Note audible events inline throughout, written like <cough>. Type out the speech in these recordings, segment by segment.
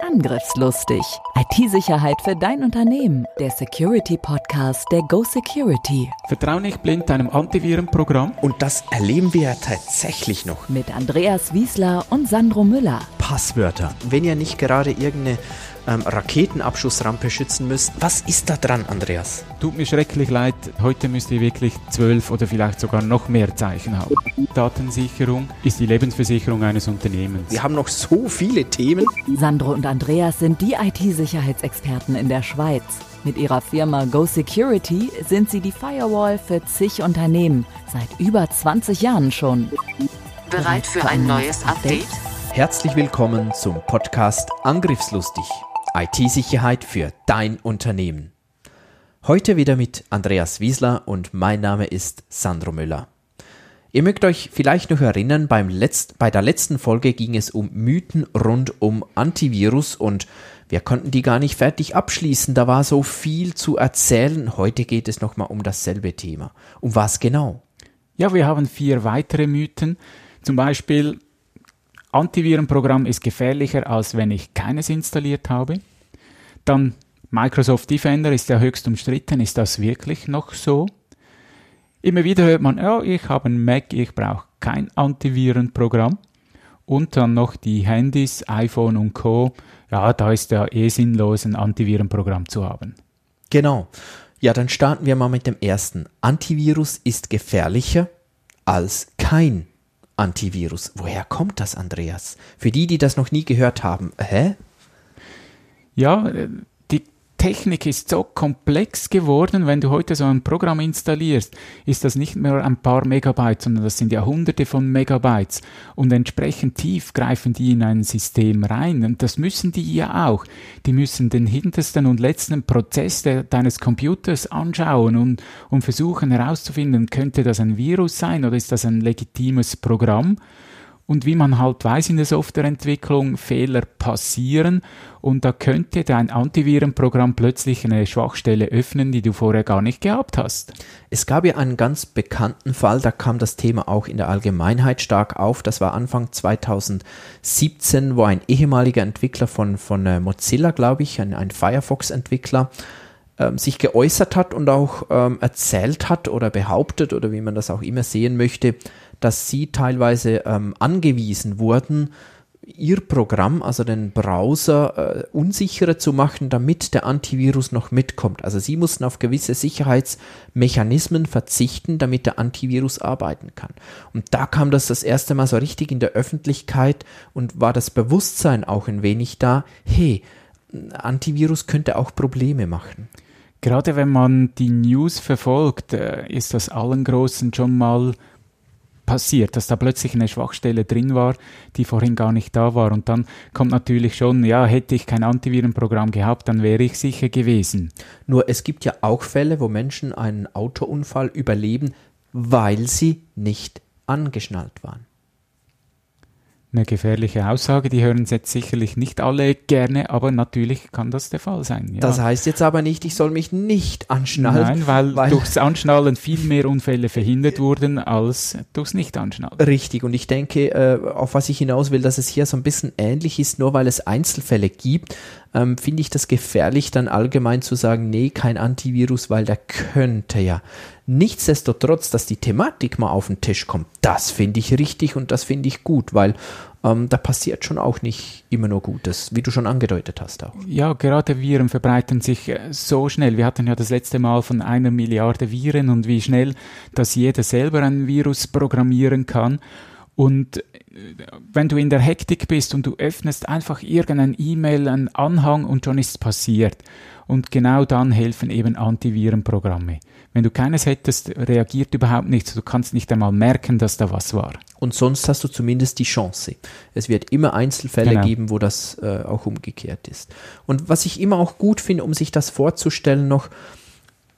Angriffslustig. IT-Sicherheit für dein Unternehmen. Der Security Podcast der Go Security. Vertrau nicht blind deinem Antivirenprogramm. Und das erleben wir ja tatsächlich noch. Mit Andreas Wiesler und Sandro Müller. Passwörter. Wenn ihr nicht gerade irgendeine ähm, Raketenabschussrampe schützen müsst, was ist da dran, Andreas? Tut mir schrecklich leid, heute müsst ihr wirklich zwölf oder vielleicht sogar noch mehr Zeichen haben. Datensicherung ist die Lebensversicherung eines Unternehmens. Wir haben noch so viele Themen. Sandro und Andreas sind die IT-Sicherheitsexperten in der Schweiz. Mit ihrer Firma Go Security sind sie die Firewall für zig Unternehmen, seit über 20 Jahren schon. Bereit für ein neues Update? Herzlich willkommen zum Podcast Angriffslustig. IT-Sicherheit für dein Unternehmen. Heute wieder mit Andreas Wiesler und mein Name ist Sandro Müller. Ihr mögt euch vielleicht noch erinnern, beim Letzt, bei der letzten Folge ging es um Mythen rund um Antivirus und wir konnten die gar nicht fertig abschließen, da war so viel zu erzählen. Heute geht es nochmal um dasselbe Thema. Um was genau? Ja, wir haben vier weitere Mythen. Zum Beispiel, Antivirenprogramm ist gefährlicher, als wenn ich keines installiert habe. Dann Microsoft Defender ist ja höchst umstritten. Ist das wirklich noch so? Immer wieder hört man, ja, ich habe einen Mac, ich brauche kein Antivirenprogramm. Und dann noch die Handys, iPhone und Co. Ja, da ist ja eh sinnlos, ein Antivirenprogramm zu haben. Genau. Ja, dann starten wir mal mit dem ersten. Antivirus ist gefährlicher als kein Antivirus. Woher kommt das, Andreas? Für die, die das noch nie gehört haben, hä? Ja, Technik ist so komplex geworden, wenn du heute so ein Programm installierst, ist das nicht mehr ein paar Megabytes, sondern das sind ja hunderte von Megabytes. Und entsprechend tief greifen die in ein System rein. Und das müssen die ja auch. Die müssen den hintersten und letzten Prozess de deines Computers anschauen und, und versuchen herauszufinden, könnte das ein Virus sein oder ist das ein legitimes Programm? Und wie man halt weiß in der Softwareentwicklung, Fehler passieren und da könnte dein Antivirenprogramm plötzlich eine Schwachstelle öffnen, die du vorher gar nicht gehabt hast. Es gab ja einen ganz bekannten Fall, da kam das Thema auch in der Allgemeinheit stark auf. Das war Anfang 2017, wo ein ehemaliger Entwickler von, von äh, Mozilla, glaube ich, ein, ein Firefox-Entwickler, ähm, sich geäußert hat und auch ähm, erzählt hat oder behauptet oder wie man das auch immer sehen möchte, dass sie teilweise ähm, angewiesen wurden, ihr Programm, also den Browser, äh, unsicherer zu machen, damit der Antivirus noch mitkommt. Also sie mussten auf gewisse Sicherheitsmechanismen verzichten, damit der Antivirus arbeiten kann. Und da kam das das erste Mal so richtig in der Öffentlichkeit und war das Bewusstsein auch ein wenig da, hey, Antivirus könnte auch Probleme machen. Gerade wenn man die News verfolgt, äh, ist das allen Großen schon mal passiert, dass da plötzlich eine Schwachstelle drin war, die vorhin gar nicht da war. Und dann kommt natürlich schon, ja, hätte ich kein Antivirenprogramm gehabt, dann wäre ich sicher gewesen. Nur es gibt ja auch Fälle, wo Menschen einen Autounfall überleben, weil sie nicht angeschnallt waren eine gefährliche Aussage. Die hören jetzt sicherlich nicht alle gerne, aber natürlich kann das der Fall sein. Ja. Das heißt jetzt aber nicht, ich soll mich nicht anschnallen. Nein, weil, weil durchs Anschnallen viel mehr Unfälle <laughs> verhindert wurden als durchs Nicht-Anschnallen. Richtig, und ich denke, äh, auf was ich hinaus will, dass es hier so ein bisschen ähnlich ist, nur weil es Einzelfälle gibt, ähm, finde ich das gefährlich, dann allgemein zu sagen, nee, kein Antivirus, weil der könnte ja. Nichtsdestotrotz, dass die Thematik mal auf den Tisch kommt, das finde ich richtig und das finde ich gut, weil ähm, da passiert schon auch nicht immer nur Gutes, wie du schon angedeutet hast auch. Ja, gerade Viren verbreiten sich äh, so schnell. Wir hatten ja das letzte Mal von einer Milliarde Viren und wie schnell, dass jeder selber ein Virus programmieren kann. Und wenn du in der Hektik bist und du öffnest einfach irgendein E-Mail, einen Anhang und schon ist es passiert. Und genau dann helfen eben Antivirenprogramme. Wenn du keines hättest, reagiert überhaupt nichts. Du kannst nicht einmal merken, dass da was war. Und sonst hast du zumindest die Chance. Es wird immer Einzelfälle genau. geben, wo das äh, auch umgekehrt ist. Und was ich immer auch gut finde, um sich das vorzustellen, noch,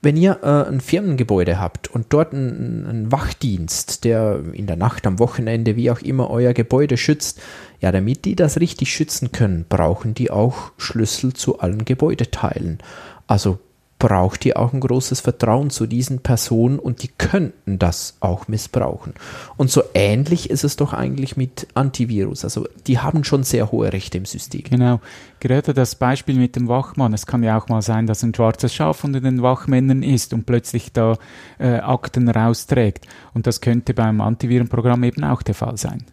wenn ihr äh, ein Firmengebäude habt und dort einen Wachdienst, der in der Nacht, am Wochenende, wie auch immer euer Gebäude schützt, ja, damit die das richtig schützen können, brauchen die auch Schlüssel zu allen Gebäudeteilen. Also braucht ihr auch ein großes Vertrauen zu diesen Personen und die könnten das auch missbrauchen. Und so ähnlich ist es doch eigentlich mit Antivirus. Also die haben schon sehr hohe Rechte im System. Genau. Gerade das Beispiel mit dem Wachmann. Es kann ja auch mal sein, dass ein schwarzes Schaf unter den Wachmännern ist und plötzlich da äh, Akten rausträgt. Und das könnte beim Antivirenprogramm eben auch der Fall sein.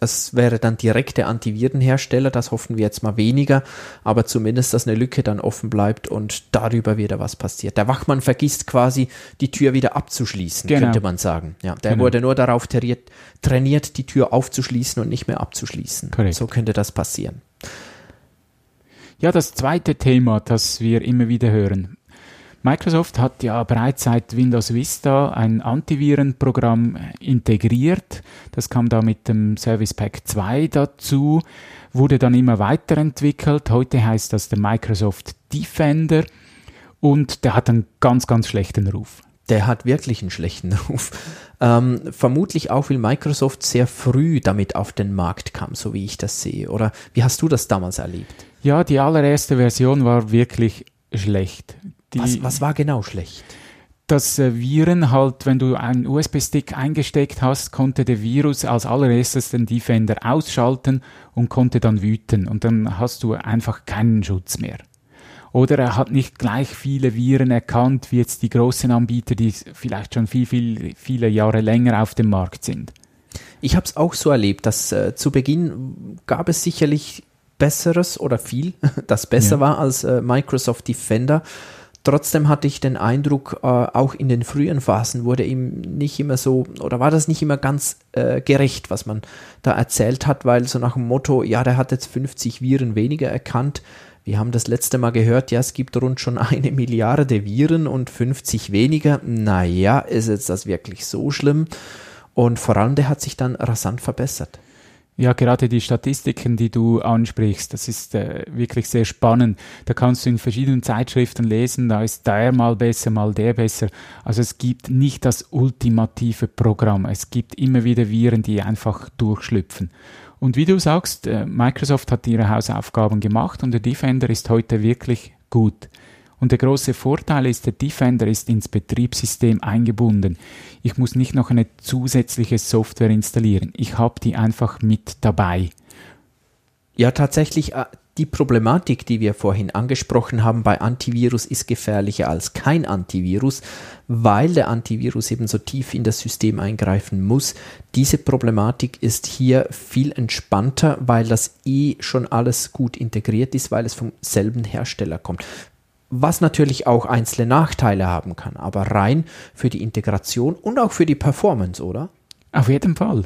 Das wäre dann direkte Antivirenhersteller, das hoffen wir jetzt mal weniger, aber zumindest, dass eine Lücke dann offen bleibt und darüber wieder was passiert. Der Wachmann vergisst quasi, die Tür wieder abzuschließen, genau. könnte man sagen. Ja, der genau. wurde nur darauf trainiert, trainiert, die Tür aufzuschließen und nicht mehr abzuschließen. Correct. So könnte das passieren. Ja, das zweite Thema, das wir immer wieder hören. Microsoft hat ja bereits seit Windows Vista ein Antivirenprogramm integriert. Das kam da mit dem Service Pack 2 dazu, wurde dann immer weiterentwickelt. Heute heißt das der Microsoft Defender und der hat einen ganz, ganz schlechten Ruf. Der hat wirklich einen schlechten Ruf. Ähm, vermutlich auch, weil Microsoft sehr früh damit auf den Markt kam, so wie ich das sehe. Oder wie hast du das damals erlebt? Ja, die allererste Version war wirklich schlecht. Die, was, was war genau schlecht? dass Viren halt, wenn du einen USB-Stick eingesteckt hast, konnte der Virus als allererstes den Defender ausschalten und konnte dann wüten und dann hast du einfach keinen Schutz mehr. Oder er hat nicht gleich viele Viren erkannt, wie jetzt die großen Anbieter, die vielleicht schon viel, viel, viele Jahre länger auf dem Markt sind. Ich habe es auch so erlebt, dass äh, zu Beginn gab es sicherlich Besseres oder viel, <laughs> das besser ja. war als äh, Microsoft Defender. Trotzdem hatte ich den Eindruck, äh, auch in den frühen Phasen wurde ihm nicht immer so, oder war das nicht immer ganz äh, gerecht, was man da erzählt hat, weil so nach dem Motto, ja, der hat jetzt 50 Viren weniger erkannt. Wir haben das letzte Mal gehört, ja, es gibt rund schon eine <laughs> Milliarde Viren und 50 weniger. Naja, ist jetzt das wirklich so schlimm? Und vor allem, der hat sich dann rasant verbessert. Ja, gerade die Statistiken, die du ansprichst, das ist äh, wirklich sehr spannend. Da kannst du in verschiedenen Zeitschriften lesen, da ist der mal besser, mal der besser. Also es gibt nicht das ultimative Programm. Es gibt immer wieder Viren, die einfach durchschlüpfen. Und wie du sagst, äh, Microsoft hat ihre Hausaufgaben gemacht und der Defender ist heute wirklich gut. Und der große Vorteil ist, der Defender ist ins Betriebssystem eingebunden. Ich muss nicht noch eine zusätzliche Software installieren. Ich habe die einfach mit dabei. Ja, tatsächlich, äh, die Problematik, die wir vorhin angesprochen haben bei Antivirus, ist gefährlicher als kein Antivirus, weil der Antivirus eben so tief in das System eingreifen muss. Diese Problematik ist hier viel entspannter, weil das eh schon alles gut integriert ist, weil es vom selben Hersteller kommt was natürlich auch einzelne Nachteile haben kann, aber rein für die Integration und auch für die Performance, oder? Auf jeden Fall.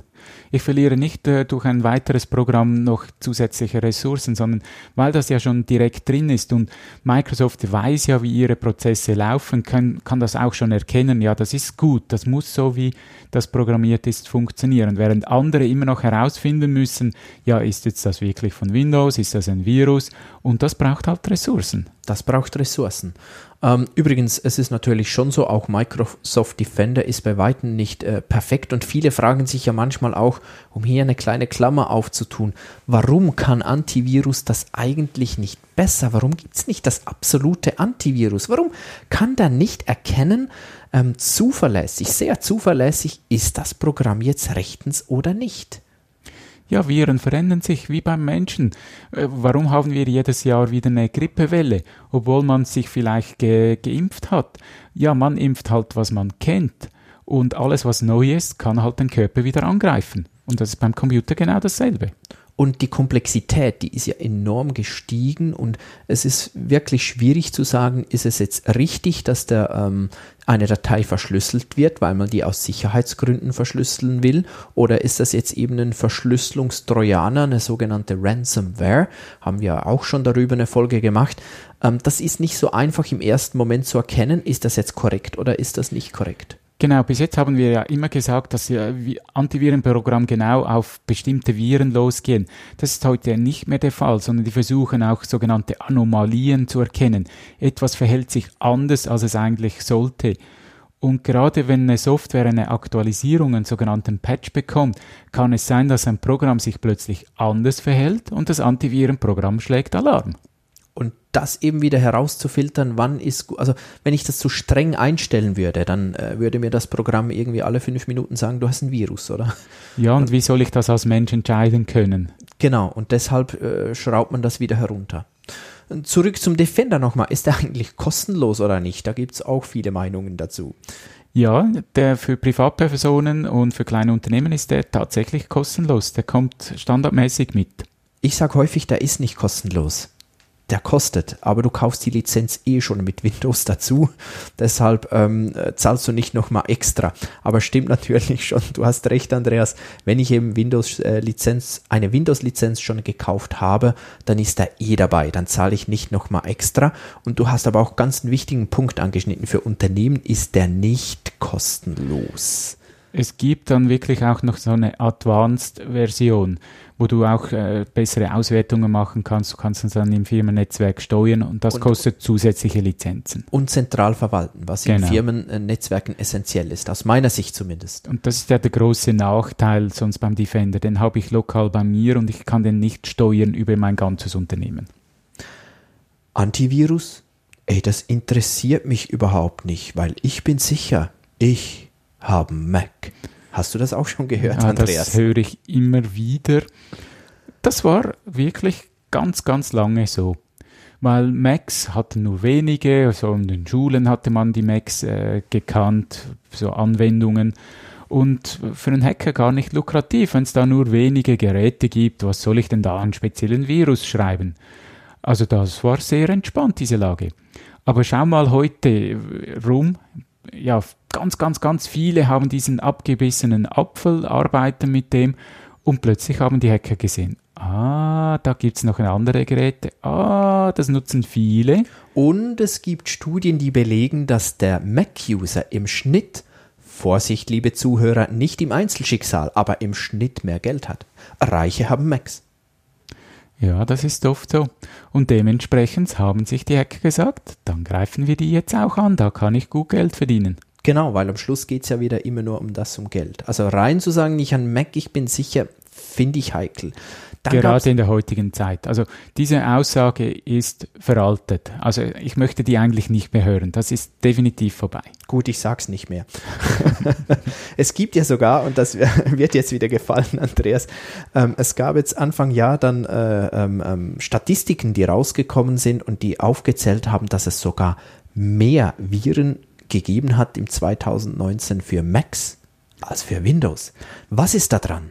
Ich verliere nicht äh, durch ein weiteres Programm noch zusätzliche Ressourcen, sondern weil das ja schon direkt drin ist und Microsoft weiß ja, wie ihre Prozesse laufen, kann, kann das auch schon erkennen, ja, das ist gut, das muss so, wie das programmiert ist, funktionieren. Während andere immer noch herausfinden müssen, ja, ist jetzt das wirklich von Windows, ist das ein Virus und das braucht halt Ressourcen. Das braucht Ressourcen. Ähm, übrigens, es ist natürlich schon so, auch Microsoft Defender ist bei weitem nicht äh, perfekt und viele fragen sich ja manchmal auch, um hier eine kleine Klammer aufzutun, warum kann Antivirus das eigentlich nicht besser? Warum gibt es nicht das absolute Antivirus? Warum kann der nicht erkennen, ähm, zuverlässig, sehr zuverlässig, ist das Programm jetzt rechtens oder nicht? Ja, Viren verändern sich wie beim Menschen. Äh, warum haben wir jedes Jahr wieder eine Grippewelle, obwohl man sich vielleicht ge geimpft hat? Ja, man impft halt, was man kennt. Und alles, was neu ist, kann halt den Körper wieder angreifen. Und das ist beim Computer genau dasselbe. Und die Komplexität, die ist ja enorm gestiegen und es ist wirklich schwierig zu sagen, ist es jetzt richtig, dass der, ähm, eine Datei verschlüsselt wird, weil man die aus Sicherheitsgründen verschlüsseln will, oder ist das jetzt eben ein Verschlüsselungstrojaner, eine sogenannte Ransomware? Haben wir auch schon darüber eine Folge gemacht. Ähm, das ist nicht so einfach im ersten Moment zu erkennen, ist das jetzt korrekt oder ist das nicht korrekt? Genau, bis jetzt haben wir ja immer gesagt, dass Antivirenprogramme genau auf bestimmte Viren losgehen. Das ist heute nicht mehr der Fall, sondern die versuchen auch sogenannte Anomalien zu erkennen. Etwas verhält sich anders, als es eigentlich sollte. Und gerade wenn eine Software eine Aktualisierung, einen sogenannten Patch bekommt, kann es sein, dass ein Programm sich plötzlich anders verhält und das Antivirenprogramm schlägt Alarm. Und das eben wieder herauszufiltern, wann ist gut. Also, wenn ich das zu streng einstellen würde, dann äh, würde mir das Programm irgendwie alle fünf Minuten sagen, du hast ein Virus, oder? Ja, und wie soll ich das als Mensch entscheiden können? Genau, und deshalb äh, schraubt man das wieder herunter. Zurück zum Defender nochmal. Ist der eigentlich kostenlos oder nicht? Da gibt es auch viele Meinungen dazu. Ja, der für Privatpersonen und für kleine Unternehmen ist der tatsächlich kostenlos. Der kommt standardmäßig mit. Ich sage häufig, der ist nicht kostenlos der kostet, aber du kaufst die Lizenz eh schon mit Windows dazu. <laughs> Deshalb ähm, zahlst du nicht nochmal extra. Aber stimmt <laughs> natürlich schon, du hast recht, Andreas. Wenn ich eben Windows-Lizenz, äh, eine Windows-Lizenz schon gekauft habe, dann ist da eh dabei. Dann zahle ich nicht nochmal extra. Und du hast aber auch ganz einen wichtigen Punkt angeschnitten. Für Unternehmen ist der nicht kostenlos. Es gibt dann wirklich auch noch so eine Advanced-Version wo du auch äh, bessere Auswertungen machen kannst. Du kannst es dann im Firmennetzwerk steuern und das und, kostet zusätzliche Lizenzen. Und zentral verwalten, was genau. in Firmennetzwerken essentiell ist, aus meiner Sicht zumindest. Und das ist ja der große Nachteil sonst beim Defender. Den habe ich lokal bei mir und ich kann den nicht steuern über mein ganzes Unternehmen. Antivirus? Ey, das interessiert mich überhaupt nicht, weil ich bin sicher, ich habe Mac. Hast du das auch schon gehört, ja, Andreas? Das höre ich immer wieder. Das war wirklich ganz, ganz lange so. Weil Macs hatten nur wenige, also in den Schulen hatte man die Macs äh, gekannt, so Anwendungen. Und für einen Hacker gar nicht lukrativ, wenn es da nur wenige Geräte gibt. Was soll ich denn da einen speziellen Virus schreiben? Also das war sehr entspannt, diese Lage. Aber schau mal heute rum, ja, ganz, ganz, ganz viele haben diesen abgebissenen Apfel, arbeiten mit dem und plötzlich haben die Hacker gesehen, ah, da gibt es noch andere Geräte, ah, das nutzen viele. Und es gibt Studien, die belegen, dass der Mac-User im Schnitt, Vorsicht, liebe Zuhörer, nicht im Einzelschicksal, aber im Schnitt mehr Geld hat. Reiche haben Macs. Ja, das ist oft so. Und dementsprechend haben sich die Hacker gesagt, dann greifen wir die jetzt auch an, da kann ich gut Geld verdienen. Genau, weil am Schluss geht es ja wieder immer nur um das, um Geld. Also rein zu sagen, ich an Mac, ich bin sicher, finde ich heikel. Dann Gerade in der heutigen Zeit. Also diese Aussage ist veraltet. Also ich möchte die eigentlich nicht mehr hören. Das ist definitiv vorbei. Gut, ich sag's nicht mehr. <laughs> es gibt ja sogar, und das <laughs> wird jetzt wieder gefallen, Andreas, ähm, es gab jetzt Anfang Jahr dann äh, ähm, ähm, Statistiken, die rausgekommen sind und die aufgezählt haben, dass es sogar mehr Viren gegeben hat im 2019 für Macs als für Windows. Was ist da dran?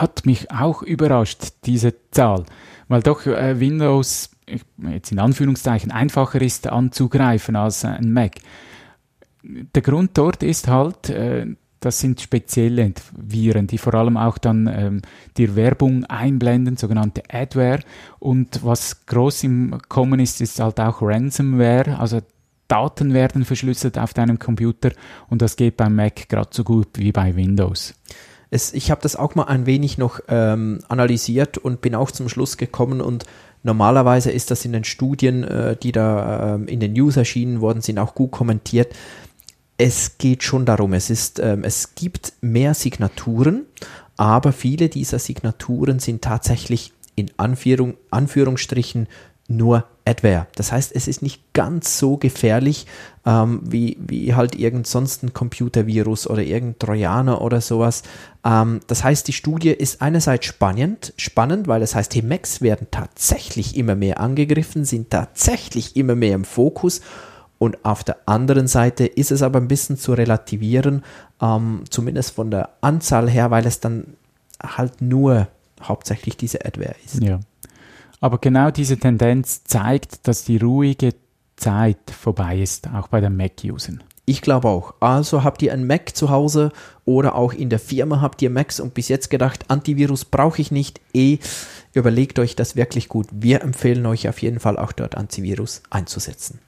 Hat mich auch überrascht, diese Zahl, weil doch äh, Windows jetzt in Anführungszeichen einfacher ist anzugreifen als ein Mac. Der Grund dort ist halt, äh, das sind spezielle Viren, die vor allem auch dann ähm, die Werbung einblenden, sogenannte Adware. Und was groß im Kommen ist, ist halt auch Ransomware, also Daten werden verschlüsselt auf deinem Computer und das geht beim Mac gerade so gut wie bei Windows es, ich habe das auch mal ein wenig noch ähm, analysiert und bin auch zum Schluss gekommen und normalerweise ist das in den Studien, äh, die da äh, in den News erschienen worden sind, auch gut kommentiert. Es geht schon darum, es ist, ähm, es gibt mehr Signaturen, aber viele dieser Signaturen sind tatsächlich in Anführung, Anführungsstrichen nur Adware. Das heißt, es ist nicht ganz so gefährlich ähm, wie, wie halt irgend sonst ein Computervirus oder irgendein Trojaner oder sowas. Ähm, das heißt, die Studie ist einerseits spannend, spannend, weil das heißt, die Macs werden tatsächlich immer mehr angegriffen, sind tatsächlich immer mehr im Fokus. Und auf der anderen Seite ist es aber ein bisschen zu relativieren, ähm, zumindest von der Anzahl her, weil es dann halt nur hauptsächlich diese Adware ist. Ja. Aber genau diese Tendenz zeigt, dass die ruhige Zeit vorbei ist, auch bei den Mac-Usern. Ich glaube auch. Also habt ihr ein Mac zu Hause oder auch in der Firma habt ihr Macs und bis jetzt gedacht, Antivirus brauche ich nicht. Eh, überlegt euch das wirklich gut. Wir empfehlen euch auf jeden Fall auch dort Antivirus einzusetzen.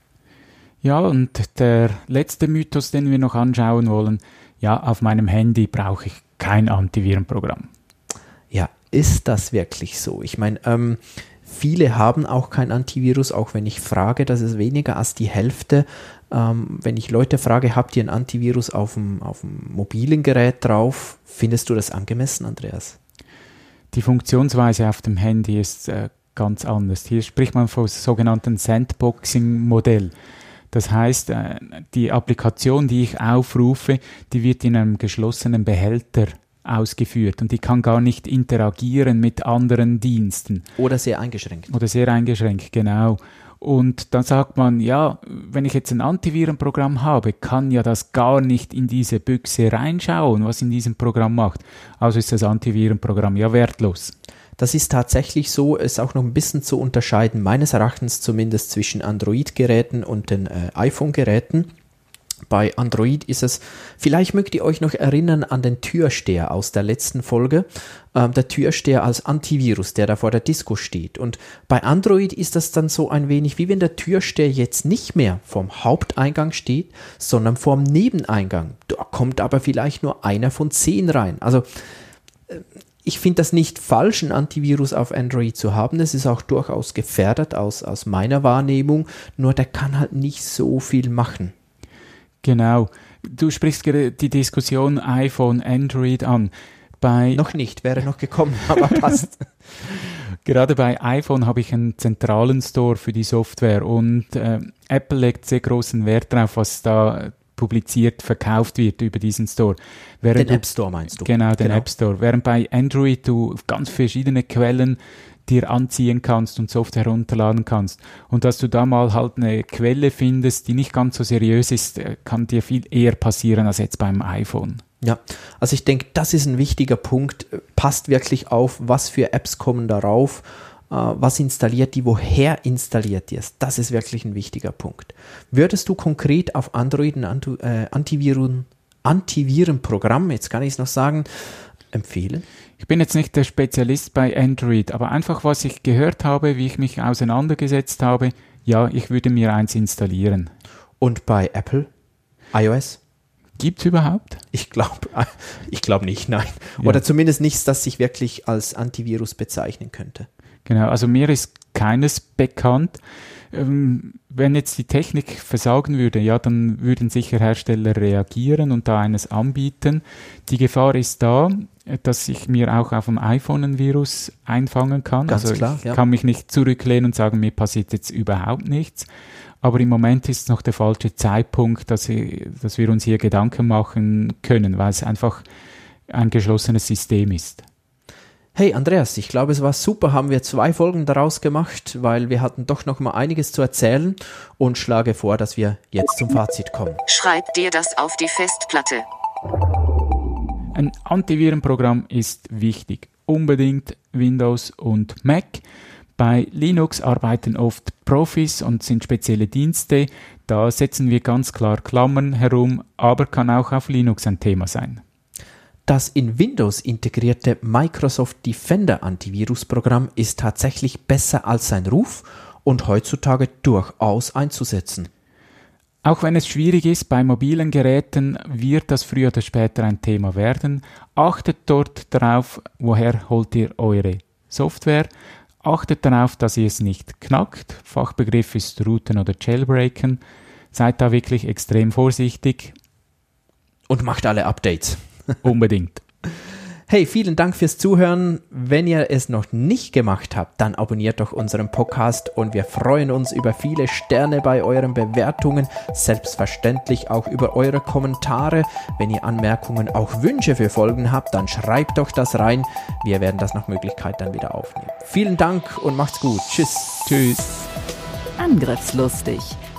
Ja, und der letzte Mythos, den wir noch anschauen wollen, ja, auf meinem Handy brauche ich kein Antivirenprogramm. Ja, ist das wirklich so? Ich meine, ähm, Viele haben auch kein Antivirus, auch wenn ich frage, das ist weniger als die Hälfte. Ähm, wenn ich Leute frage, habt ihr ein Antivirus auf dem, auf dem mobilen Gerät drauf, findest du das angemessen, Andreas? Die Funktionsweise auf dem Handy ist äh, ganz anders. Hier spricht man vom sogenannten Sandboxing-Modell. Das heißt, äh, die Applikation, die ich aufrufe, die wird in einem geschlossenen Behälter ausgeführt und die kann gar nicht interagieren mit anderen Diensten. Oder sehr eingeschränkt. Oder sehr eingeschränkt, genau. Und dann sagt man, ja, wenn ich jetzt ein Antivirenprogramm habe, kann ja das gar nicht in diese Büchse reinschauen, was in diesem Programm macht. Also ist das Antivirenprogramm ja wertlos. Das ist tatsächlich so, ist auch noch ein bisschen zu unterscheiden, meines Erachtens zumindest zwischen Android-Geräten und den äh, iPhone-Geräten. Bei Android ist es, vielleicht mögt ihr euch noch erinnern an den Türsteher aus der letzten Folge. Ähm, der Türsteher als Antivirus, der da vor der Disco steht. Und bei Android ist das dann so ein wenig, wie wenn der Türsteher jetzt nicht mehr vom Haupteingang steht, sondern vorm Nebeneingang. Da kommt aber vielleicht nur einer von zehn rein. Also, äh, ich finde das nicht falsch, ein Antivirus auf Android zu haben. Es ist auch durchaus gefährdet aus, aus meiner Wahrnehmung. Nur der kann halt nicht so viel machen. Genau. Du sprichst die Diskussion iPhone, Android an. Bei noch nicht, wäre noch gekommen, <laughs> aber passt. Gerade bei iPhone habe ich einen zentralen Store für die Software und äh, Apple legt sehr großen Wert darauf, was da publiziert, verkauft wird über diesen Store. Während den App Store meinst du? Genau, den genau. App Store. Während bei Android du ganz verschiedene Quellen dir anziehen kannst und Software herunterladen kannst. Und dass du da mal halt eine Quelle findest, die nicht ganz so seriös ist, äh, kann dir viel eher passieren als jetzt beim iPhone. Ja, also ich denke, das ist ein wichtiger Punkt. Passt wirklich auf, was für Apps kommen darauf, äh, was installiert die, woher installiert die es. Das ist wirklich ein wichtiger Punkt. Würdest du konkret auf Android ein äh, Antiviren, Antivirenprogramm, jetzt kann ich es noch sagen, empfehlen? Ich bin jetzt nicht der Spezialist bei Android, aber einfach was ich gehört habe, wie ich mich auseinandergesetzt habe, ja, ich würde mir eins installieren. Und bei Apple? iOS? Gibt es überhaupt? Ich glaube <laughs> ich glaub nicht, nein. Ja. Oder zumindest nichts, das sich wirklich als Antivirus bezeichnen könnte. Genau, also mir ist keines bekannt. Ähm, wenn jetzt die Technik versagen würde, ja, dann würden sicher Hersteller reagieren und da eines anbieten. Die Gefahr ist da, dass ich mir auch auf dem iPhone ein Virus einfangen kann. Ganz also klar, ich ja. kann mich nicht zurücklehnen und sagen, mir passiert jetzt überhaupt nichts. Aber im Moment ist es noch der falsche Zeitpunkt, dass, ich, dass wir uns hier Gedanken machen können, weil es einfach ein geschlossenes System ist. Hey Andreas, ich glaube, es war super, haben wir zwei Folgen daraus gemacht, weil wir hatten doch noch mal einiges zu erzählen und schlage vor, dass wir jetzt zum Fazit kommen. Schreib dir das auf die Festplatte. Ein Antivirenprogramm ist wichtig. Unbedingt Windows und Mac. Bei Linux arbeiten oft Profis und sind spezielle Dienste. Da setzen wir ganz klar Klammern herum, aber kann auch auf Linux ein Thema sein. Das in Windows integrierte Microsoft Defender Antivirusprogramm ist tatsächlich besser als sein Ruf und heutzutage durchaus einzusetzen. Auch wenn es schwierig ist, bei mobilen Geräten wird das früher oder später ein Thema werden. Achtet dort darauf, woher holt ihr eure Software. Achtet darauf, dass ihr es nicht knackt. Fachbegriff ist Routen oder Jailbreaken. Seid da wirklich extrem vorsichtig. Und macht alle Updates. Unbedingt. Hey, vielen Dank fürs Zuhören. Wenn ihr es noch nicht gemacht habt, dann abonniert doch unseren Podcast und wir freuen uns über viele Sterne bei euren Bewertungen, selbstverständlich auch über eure Kommentare. Wenn ihr Anmerkungen, auch Wünsche für Folgen habt, dann schreibt doch das rein. Wir werden das nach Möglichkeit dann wieder aufnehmen. Vielen Dank und macht's gut. Tschüss. Tschüss. Angriffslustig